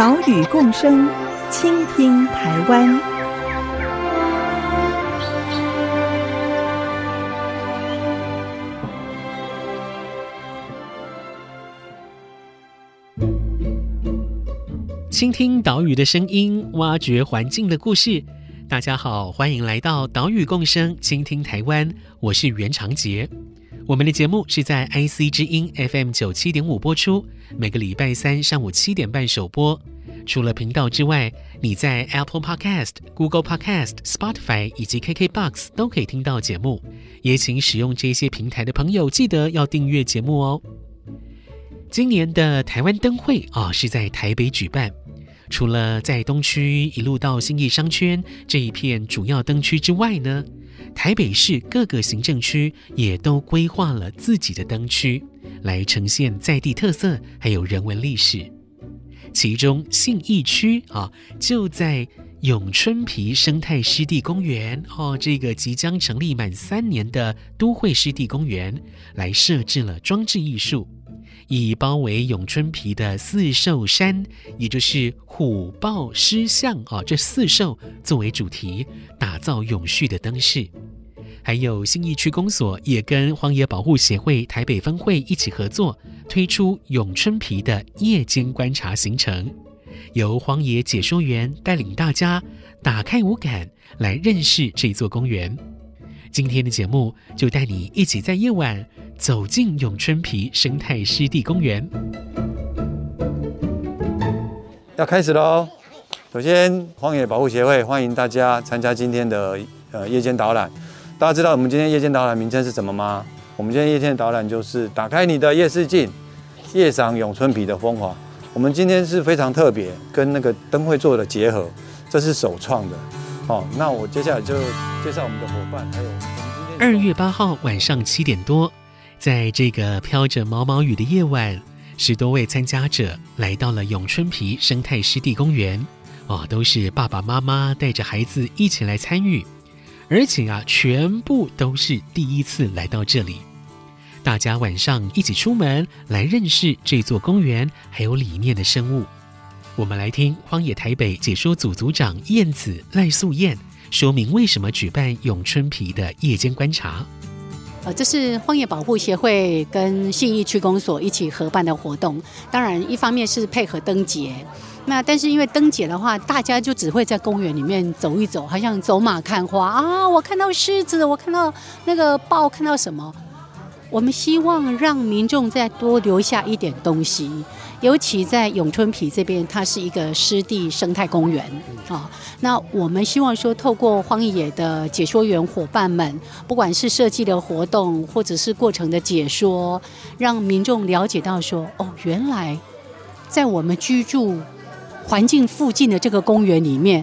岛屿共生，倾听台湾。倾听岛屿的声音，挖掘环境的故事。大家好，欢迎来到岛屿共生，倾听台湾。我是袁长杰。我们的节目是在 IC 之音 FM 九七点五播出，每个礼拜三上午七点半首播。除了频道之外，你在 Apple Podcast、Google Podcast、Spotify 以及 KKBox 都可以听到节目。也请使用这些平台的朋友记得要订阅节目哦。今年的台湾灯会啊、是在台北举办。除了在东区一路到新义商圈这一片主要灯区之外呢，台北市各个行政区也都规划了自己的灯区，来呈现在地特色还有人文历史。其中信义区啊，就在永春皮生态湿地公园哦，这个即将成立满三年的都会湿地公园，来设置了装置艺术。以包围永春皮的四兽山，也就是虎豹狮象啊，这四兽作为主题，打造永续的灯饰。还有新义区公所也跟荒野保护协会台北分会一起合作，推出永春皮的夜间观察行程，由荒野解说员带领大家打开五感来认识这座公园。今天的节目就带你一起在夜晚走进永春皮生态湿地公园。要开始喽！首先，荒野保护协会欢迎大家参加今天的呃夜间导览。大家知道我们今天夜间导览名称是什么吗？我们今天夜间导览就是打开你的夜视镜，夜赏永春皮的风华。我们今天是非常特别，跟那个灯会做的结合，这是首创的。好，那我接下来就介绍我们的伙伴，还有我们今天二月八号晚上七点多，在这个飘着毛毛雨的夜晚，十多位参加者来到了永春皮生态湿地公园。哦，都是爸爸妈妈带着孩子一起来参与，而且啊，全部都是第一次来到这里。大家晚上一起出门来认识这座公园，还有里面的生物。我们来听荒野台北解说组组长燕子赖素燕说明为什么举办永春皮的夜间观察。呃，这是荒野保护协会跟信义区公所一起合办的活动。当然，一方面是配合灯节，那但是因为灯节的话，大家就只会在公园里面走一走，好像走马看花啊。我看到狮子，我看到那个豹，看到什么？我们希望让民众再多留下一点东西。尤其在永春皮这边，它是一个湿地生态公园啊。那我们希望说，透过荒野的解说员伙伴们，不管是设计的活动，或者是过程的解说，让民众了解到说，哦，原来在我们居住环境附近的这个公园里面，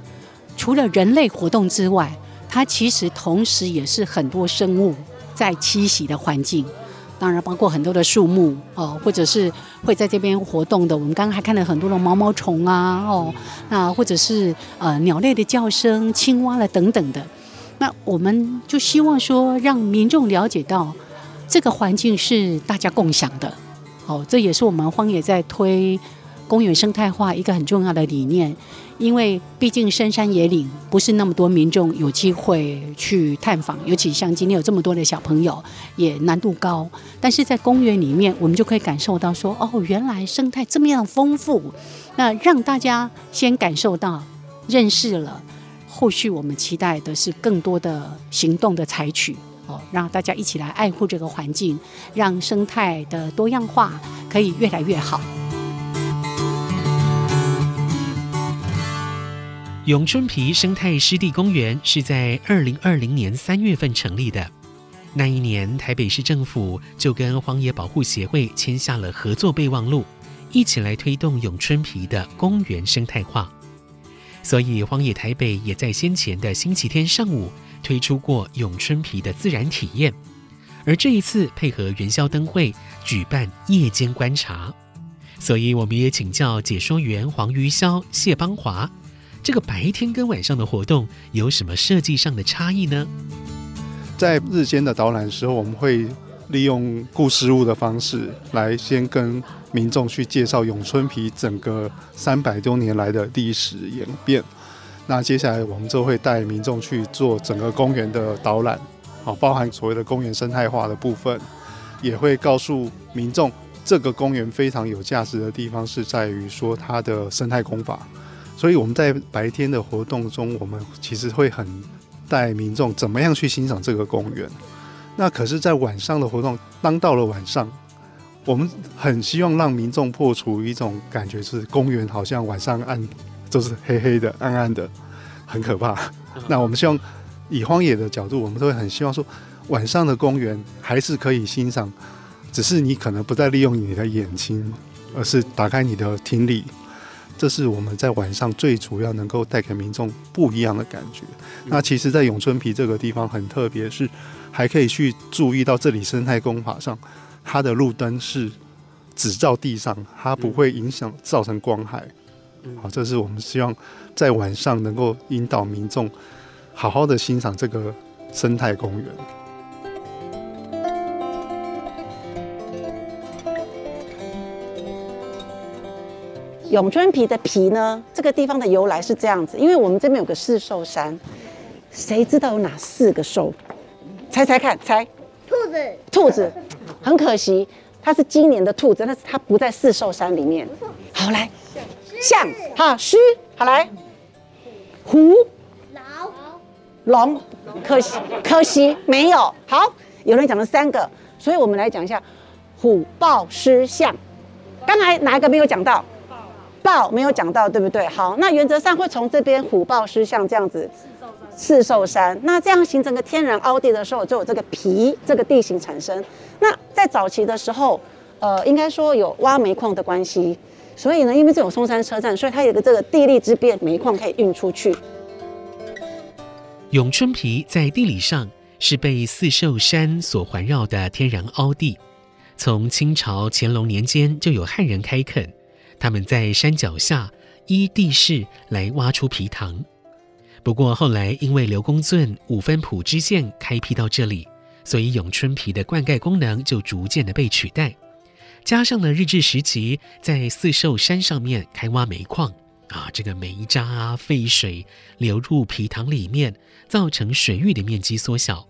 除了人类活动之外，它其实同时也是很多生物在栖息的环境。当然，包括很多的树木哦，或者是会在这边活动的。我们刚刚还看了很多的毛毛虫啊，哦，那或者是呃鸟类的叫声、青蛙了等等的。那我们就希望说，让民众了解到这个环境是大家共享的。哦，这也是我们荒野在推公园生态化一个很重要的理念。因为毕竟深山野岭不是那么多民众有机会去探访，尤其像今天有这么多的小朋友，也难度高。但是在公园里面，我们就可以感受到说，哦，原来生态这么样丰富。那让大家先感受到、认识了，后续我们期待的是更多的行动的采取，哦，让大家一起来爱护这个环境，让生态的多样化可以越来越好。永春皮生态湿地公园是在二零二零年三月份成立的。那一年，台北市政府就跟荒野保护协会签下了合作备忘录，一起来推动永春皮的公园生态化。所以荒野台北也在先前的星期天上午推出过永春皮的自然体验，而这一次配合元宵灯会举办夜间观察，所以我们也请教解说员黄于潇、谢邦华，这个白天跟晚上的活动有什么设计上的差异呢？在日间的导览时候，我们会利用故事物的方式来先跟民众去介绍咏春皮整个三百多年来的历史演变。那接下来我们就会带民众去做整个公园的导览，好，包含所谓的公园生态化的部分，也会告诉民众这个公园非常有价值的地方是在于说它的生态工法。所以我们在白天的活动中，我们其实会很。带民众怎么样去欣赏这个公园？那可是，在晚上的活动，当到了晚上，我们很希望让民众破除一种感觉，是公园好像晚上暗，就是黑黑的、暗暗的，很可怕。那我们希望以荒野的角度，我们都会很希望说，晚上的公园还是可以欣赏，只是你可能不再利用你的眼睛，而是打开你的听力。这是我们在晚上最主要能够带给民众不一样的感觉。那其实，在永春皮这个地方很特别，是还可以去注意到这里生态工法上，它的路灯是只照地上，它不会影响造成光害。好，这是我们希望在晚上能够引导民众好好的欣赏这个生态公园。咏春皮的皮呢？这个地方的由来是这样子，因为我们这边有个四兽山，谁知道有哪四个兽？猜猜看，猜。兔子。兔子，很可惜，它是今年的兔子，但是它不在四兽山里面。好来，象，好狮，好来，虎，老，龙，可惜可惜没有。好，有人讲了三个，所以我们来讲一下虎豹狮象。刚才哪一个没有讲到？豹没有讲到，对不对？好，那原则上会从这边虎豹狮象这样子四兽山，那这样形成个天然凹地的时候，就有这个皮这个地形产生。那在早期的时候，呃，应该说有挖煤矿的关系，所以呢，因为这种松山车站，所以它有个这个地利之便，煤矿可以运出去。永春皮在地理上是被四兽山所环绕的天然凹地，从清朝乾隆年间就有汉人开垦。他们在山脚下依地势来挖出皮塘，不过后来因为刘公圳五分埔支线开辟到这里，所以咏春皮的灌溉功能就逐渐的被取代。加上了日治时期在四兽山上面开挖煤矿啊，这个煤渣啊废水流入皮塘里面，造成水域的面积缩小。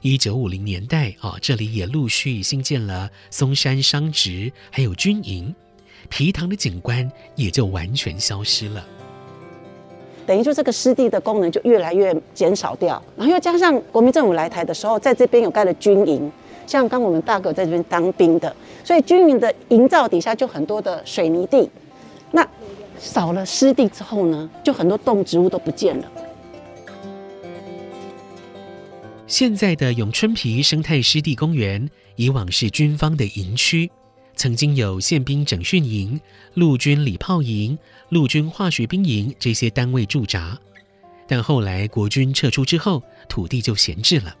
一九五零年代啊，这里也陆续新建了松山商职，还有军营。皮塘的景观也就完全消失了，等于说这个湿地的功能就越来越减少掉，然后又加上国民政府来台的时候，在这边有盖了军营，像刚我们大哥在这边当兵的，所以军营的营造底下就很多的水泥地，那少了湿地之后呢，就很多动植物都不见了。现在的永春皮生态湿地公园，以往是军方的营区。曾经有宪兵整训营、陆军礼炮营、陆军化学兵营这些单位驻扎，但后来国军撤出之后，土地就闲置了。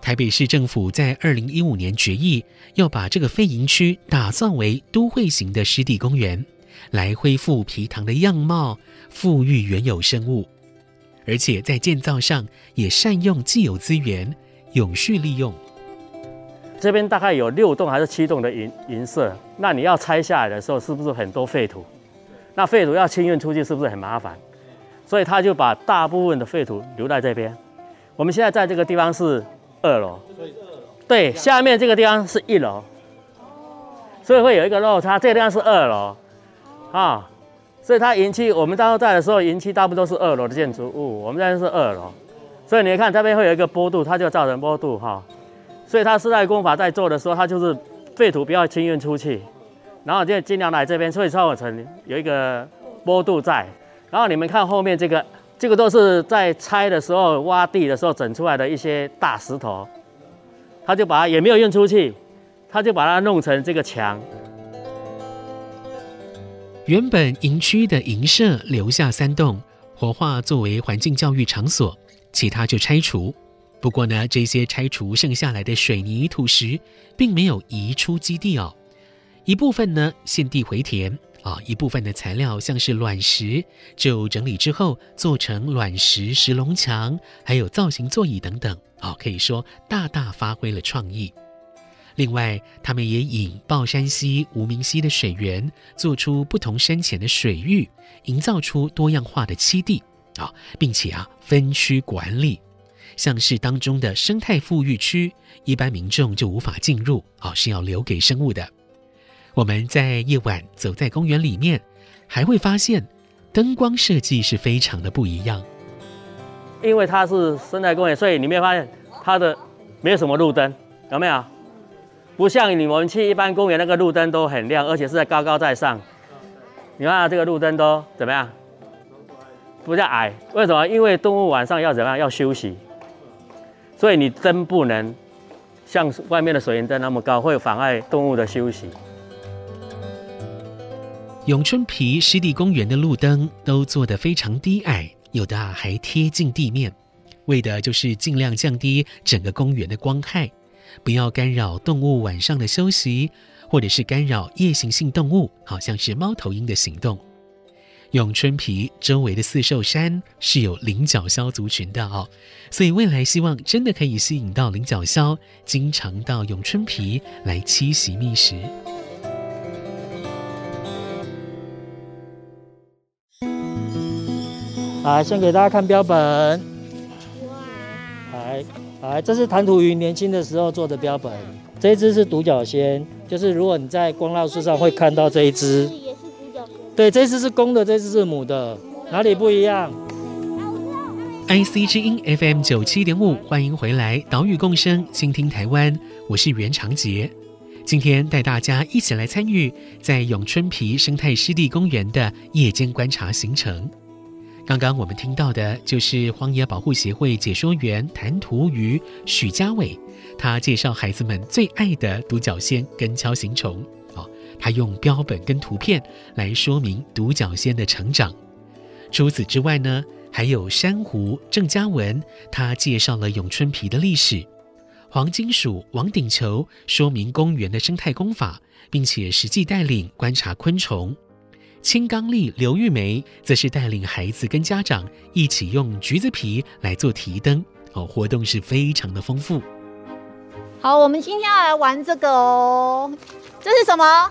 台北市政府在二零一五年决议要把这个废营区打造为都会型的湿地公园，来恢复皮塘的样貌，复育原有生物，而且在建造上也善用既有资源，永续利用。这边大概有六栋还是七栋的银银舍，那你要拆下来的时候，是不是很多废土？那废土要清运出去，是不是很麻烦？所以他就把大部分的废土留在这边。我们现在在这个地方是二楼，对，下面这个地方是一楼，所以会有一个落差。这个地方是二楼，啊，所以它营区，我们当时在的时候，营区大部分都是二楼的建筑物，我们现在是二楼，所以你看这边会有一个坡度，它就造成坡度哈。所以它生态工法在做的时候，他就是废土不要清运出去，然后就尽量来这边，所以造成有一个坡度在。然后你们看后面这个，这个都是在拆的时候挖地的时候整出来的一些大石头，他就把它也没有运出去，他就把它弄成这个墙。原本营区的营舍留下三栋，活化作为环境教育场所，其他就拆除。不过呢，这些拆除剩下来的水泥土石，并没有移出基地哦。一部分呢，现地回填啊，一部分的材料像是卵石，就整理之后做成卵石石龙墙，还有造型座椅等等哦，可以说大大发挥了创意。另外，他们也引爆山溪、无名溪的水源，做出不同深浅的水域，营造出多样化的栖地啊，并且啊分区管理。像是当中的生态富裕区，一般民众就无法进入，哦，是要留给生物的。我们在夜晚走在公园里面，还会发现灯光设计是非常的不一样。因为它是生态公园，所以你没有发现它的没有什么路灯，有没有？不像你们去一般公园那个路灯都很亮，而且是在高高在上。你看这个路灯都怎么样？比较矮，为什么？因为动物晚上要怎么样？要休息。所以你灯不能像外面的水银灯那么高，会妨碍动物的休息。永春皮湿地公园的路灯都做得非常低矮，有的还贴近地面，为的就是尽量降低整个公园的光害，不要干扰动物晚上的休息，或者是干扰夜行性动物，好像是猫头鹰的行动。永春皮周围的四兽山是有领角鸮族群的哦，所以未来希望真的可以吸引到领角鸮，经常到永春皮来栖息觅食。来，先给大家看标本。来，来，这是弹涂鱼年轻的时候做的标本。这一只是独角仙，就是如果你在光绕树上会看到这一只。对，这只是公的，这只是母的，哪里不一样？IC 之音 FM 九七点五，欢迎回来，岛屿共生，倾听台湾，我是袁长杰，今天带大家一起来参与在永春皮生态湿地公园的夜间观察行程。刚刚我们听到的就是荒野保护协会解说员谭图鱼许家伟，他介绍孩子们最爱的独角仙跟锹形虫。他用标本跟图片来说明独角仙的成长。除此之外呢，还有珊瑚郑嘉文，他介绍了永春皮的历史。黄金鼠王鼎球说明公园的生态工法，并且实际带领观察昆虫。青刚力刘玉梅则是带领孩子跟家长一起用橘子皮来做提灯，哦，活动是非常的丰富。好，我们今天要来玩这个哦，这是什么？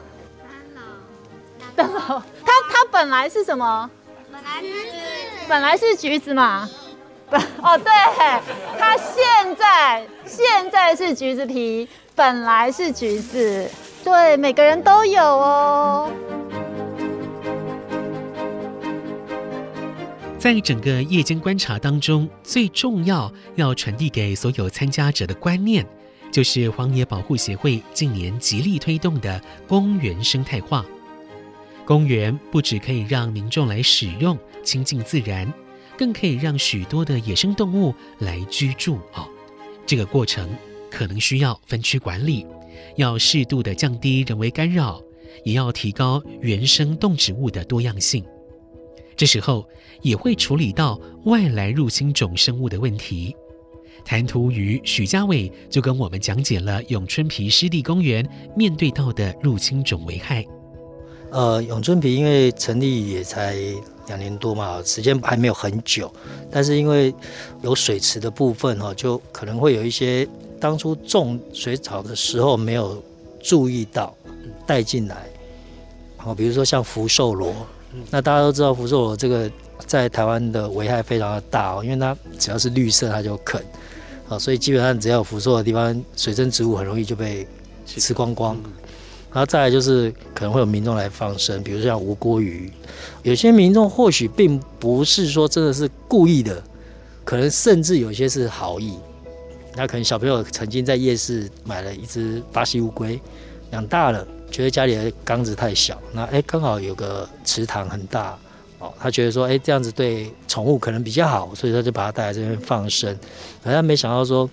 灯笼，它它本来是什么？本来是本来是橘子嘛。哦，对，它现在现在是橘子皮，本来是橘子。对，每个人都有哦。在整个夜间观察当中，最重要要传递给所有参加者的观念，就是荒野保护协会近年极力推动的公园生态化。公园不只可以让民众来使用，亲近自然，更可以让许多的野生动物来居住哦。这个过程可能需要分区管理，要适度的降低人为干扰，也要提高原生动植物的多样性。这时候也会处理到外来入侵种生物的问题。弹涂鱼许家伟就跟我们讲解了永春皮湿地公园面对到的入侵种危害。呃，永春皮因为成立也才两年多嘛，时间还没有很久，但是因为有水池的部分哈，就可能会有一些当初种水草的时候没有注意到带进来，好，比如说像福寿螺，那大家都知道福寿螺这个在台湾的危害非常的大哦，因为它只要是绿色它就啃，好，所以基本上只要有福寿的地方，水生植物很容易就被吃光光。然后再来就是可能会有民众来放生，比如像吴锅鱼，有些民众或许并不是说真的是故意的，可能甚至有些是好意。那可能小朋友曾经在夜市买了一只巴西乌龟，养大了，觉得家里的缸子太小，那哎刚好有个池塘很大，哦，他觉得说哎这样子对宠物可能比较好，所以他就把它带来这边放生，可他没想到说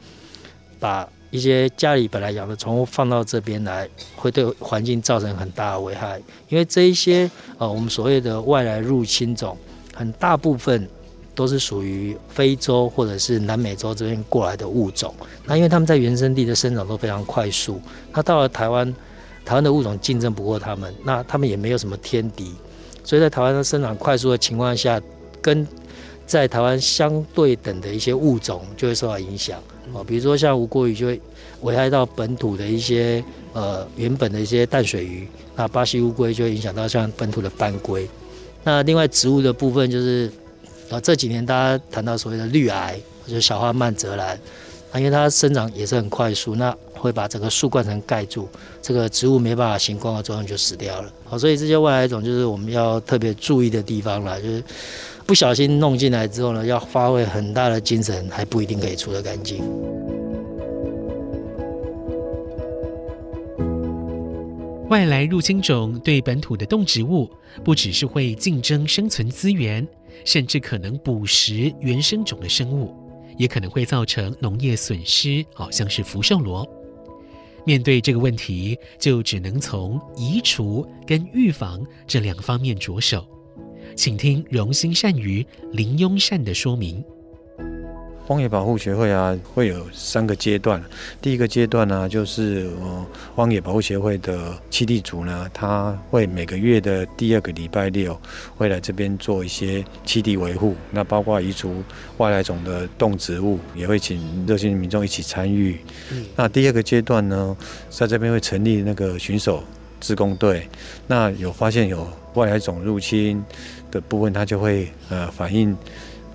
把。一些家里本来养的宠物放到这边来，会对环境造成很大的危害。因为这一些呃，我们所谓的外来入侵种，很大部分都是属于非洲或者是南美洲这边过来的物种。那因为他们在原生地的生长都非常快速，那到了台湾，台湾的物种竞争不过他们，那他们也没有什么天敌，所以在台湾的生长快速的情况下，跟在台湾相对等的一些物种就会受到影响哦，比如说像吴郭鱼就会危害到本土的一些呃原本的一些淡水鱼，那巴西乌龟就会影响到像本土的斑龟。那另外植物的部分就是啊这几年大家谈到所谓的绿癌，就是小花蔓泽兰，啊因为它生长也是很快速，那会把整个树冠层盖住，这个植物没办法行光合作用就死掉了。好，所以这些外来种就是我们要特别注意的地方了，就是。不小心弄进来之后呢，要发挥很大的精神，还不一定可以除得干净。外来入侵种对本土的动植物，不只是会竞争生存资源，甚至可能捕食原生种的生物，也可能会造成农业损失，好像是福寿螺。面对这个问题，就只能从移除跟预防这两方面着手。请听荣兴善于林庸善的说明。荒野保护协会啊，会有三个阶段。第一个阶段呢，就是呃，荒野保护协会的七地组呢，他会每个月的第二个礼拜六会来这边做一些七地维护，那包括移除外来种的动植物，也会请热心民众一起参与。嗯。那第二个阶段呢，在这边会成立那个巡守自工队，那有发现有外来种入侵的部分，它就会呃反应，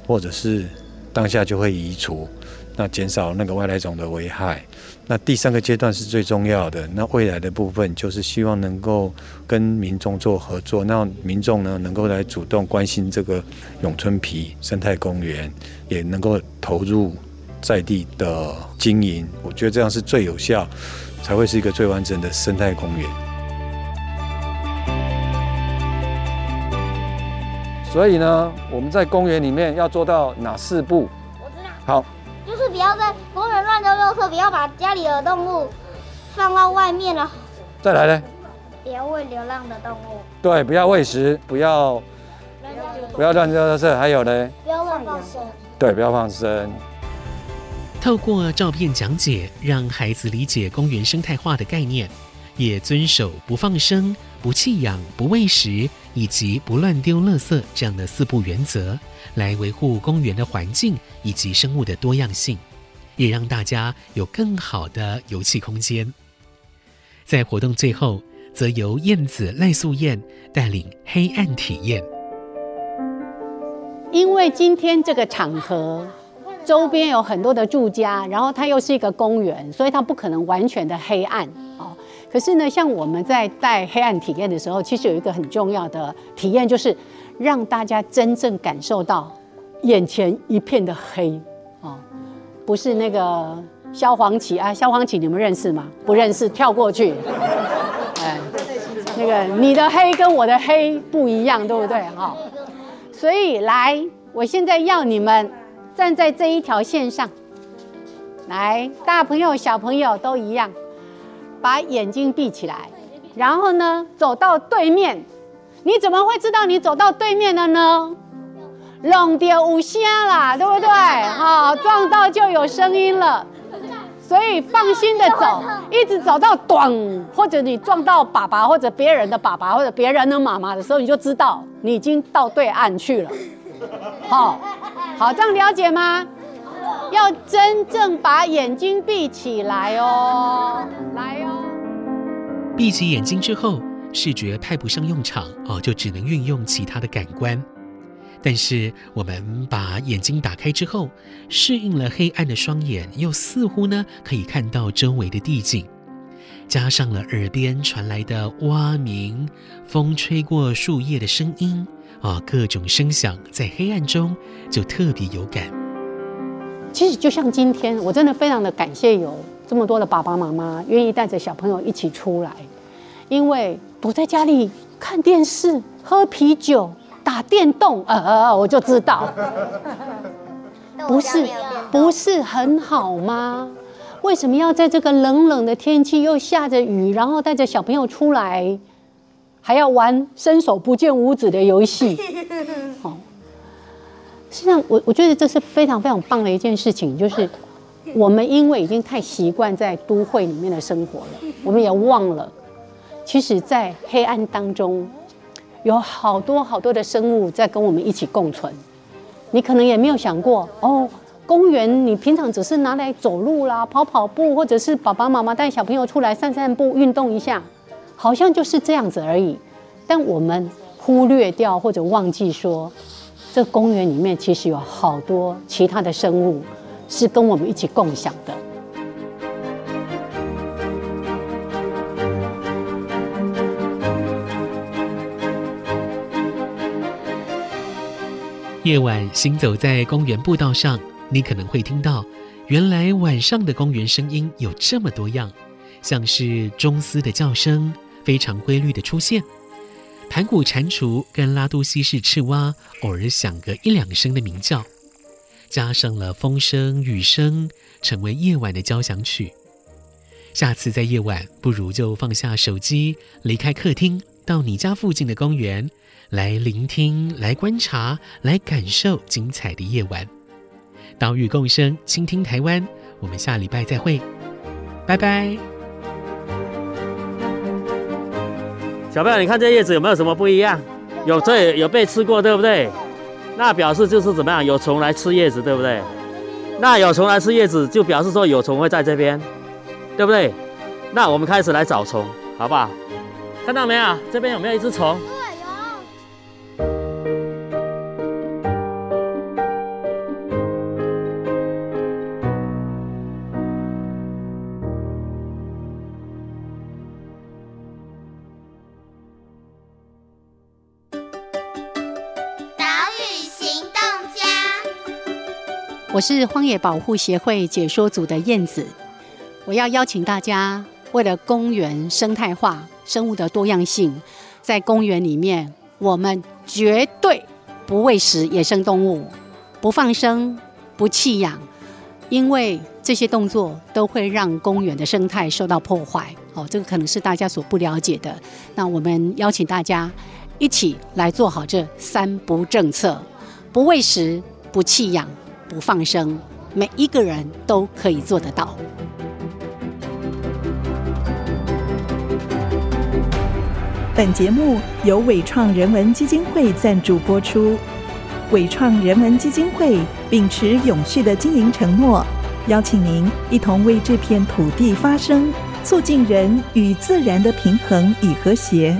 或者是当下就会移除，那减少那个外来种的危害。那第三个阶段是最重要的，那未来的部分就是希望能够跟民众做合作，那民众呢能够来主动关心这个永春皮生态公园，也能够投入在地的经营。我觉得这样是最有效，才会是一个最完整的生态公园。所以呢，我们在公园里面要做到哪四步？我知道。好，就是不要在公园乱丢垃圾，不要把家里的动物放到外面了。再来呢？不要喂流浪的动物。对，不要喂食，不要不要乱丢垃圾，还有呢？不要乱放生。对，不要放生。透过照片讲解，让孩子理解公园生态化的概念，也遵守不放生。不弃养、不喂食以及不乱丢垃圾这样的四不原则，来维护公园的环境以及生物的多样性，也让大家有更好的游憩空间。在活动最后，则由燕子赖素燕带领黑暗体验。因为今天这个场合周边有很多的住家，然后它又是一个公园，所以它不可能完全的黑暗。可是呢，像我们在带黑暗体验的时候，其实有一个很重要的体验，就是让大家真正感受到眼前一片的黑哦，不是那个萧煌奇啊，萧煌奇你们认识吗？不认识，跳过去。哎，那个你的黑跟我的黑不一样，对不对？哈，所以来，我现在要你们站在这一条线上，来，大朋友小朋友都一样。把眼睛闭起来，然后呢，走到对面。你怎么会知道你走到对面了呢？弄丢五虾啦，对不对？好，撞到就有声音了。所以放心的走，一直走到咚，或者你撞到爸爸或者别人的爸爸或者别人的妈妈的时候，你就知道你已经到对岸去了。好，好，这样了解吗？要真正把眼睛闭起来哦，来哦。闭起眼睛之后，视觉派不上用场哦，就只能运用其他的感官。但是我们把眼睛打开之后，适应了黑暗的双眼，又似乎呢可以看到周围的地景，加上了耳边传来的蛙鸣、风吹过树叶的声音啊，各种声响在黑暗中就特别有感。其实就像今天，我真的非常的感谢有这么多的爸爸妈妈愿意带着小朋友一起出来，因为躲在家里看电视、喝啤酒、打电动，呃，我就知道，不是不是很好吗？为什么要在这个冷冷的天气又下着雨，然后带着小朋友出来，还要玩伸手不见五指的游戏？实际上，我我觉得这是非常非常棒的一件事情，就是我们因为已经太习惯在都会里面的生活了，我们也忘了，其实，在黑暗当中，有好多好多的生物在跟我们一起共存。你可能也没有想过，哦，公园你平常只是拿来走路啦、跑跑步，或者是爸爸妈妈带小朋友出来散散步、运动一下，好像就是这样子而已。但我们忽略掉或者忘记说。这公园里面其实有好多其他的生物，是跟我们一起共享的。夜晚行走在公园步道上，你可能会听到，原来晚上的公园声音有这么多样，像是螽斯的叫声，非常规律的出现。盘古蟾蜍跟拉都西氏赤蛙偶尔响个一两声的鸣叫，加上了风声、雨声，成为夜晚的交响曲。下次在夜晚，不如就放下手机，离开客厅，到你家附近的公园，来聆听、来观察、来感受精彩的夜晚。岛屿共生，倾听台湾。我们下礼拜再会，拜拜。小朋友，你看这叶子有没有什么不一样？有，这，有被吃过，对不对？那表示就是怎么样？有虫来吃叶子，对不对？那有虫来吃叶子，就表示说有虫会在这边，对不对？那我们开始来找虫，好不好？看到没有？这边有没有一只虫？我是荒野保护协会解说组的燕子，我要邀请大家，为了公园生态化、生物的多样性，在公园里面，我们绝对不喂食野生动物，不放生，不弃养，因为这些动作都会让公园的生态受到破坏。哦，这个可能是大家所不了解的。那我们邀请大家一起来做好这三不政策：不喂食，不弃养。不放生，每一个人都可以做得到。本节目由伟创人文基金会赞助播出。伟创人文基金会秉持永续的经营承诺，邀请您一同为这片土地发声，促进人与自然的平衡与和谐。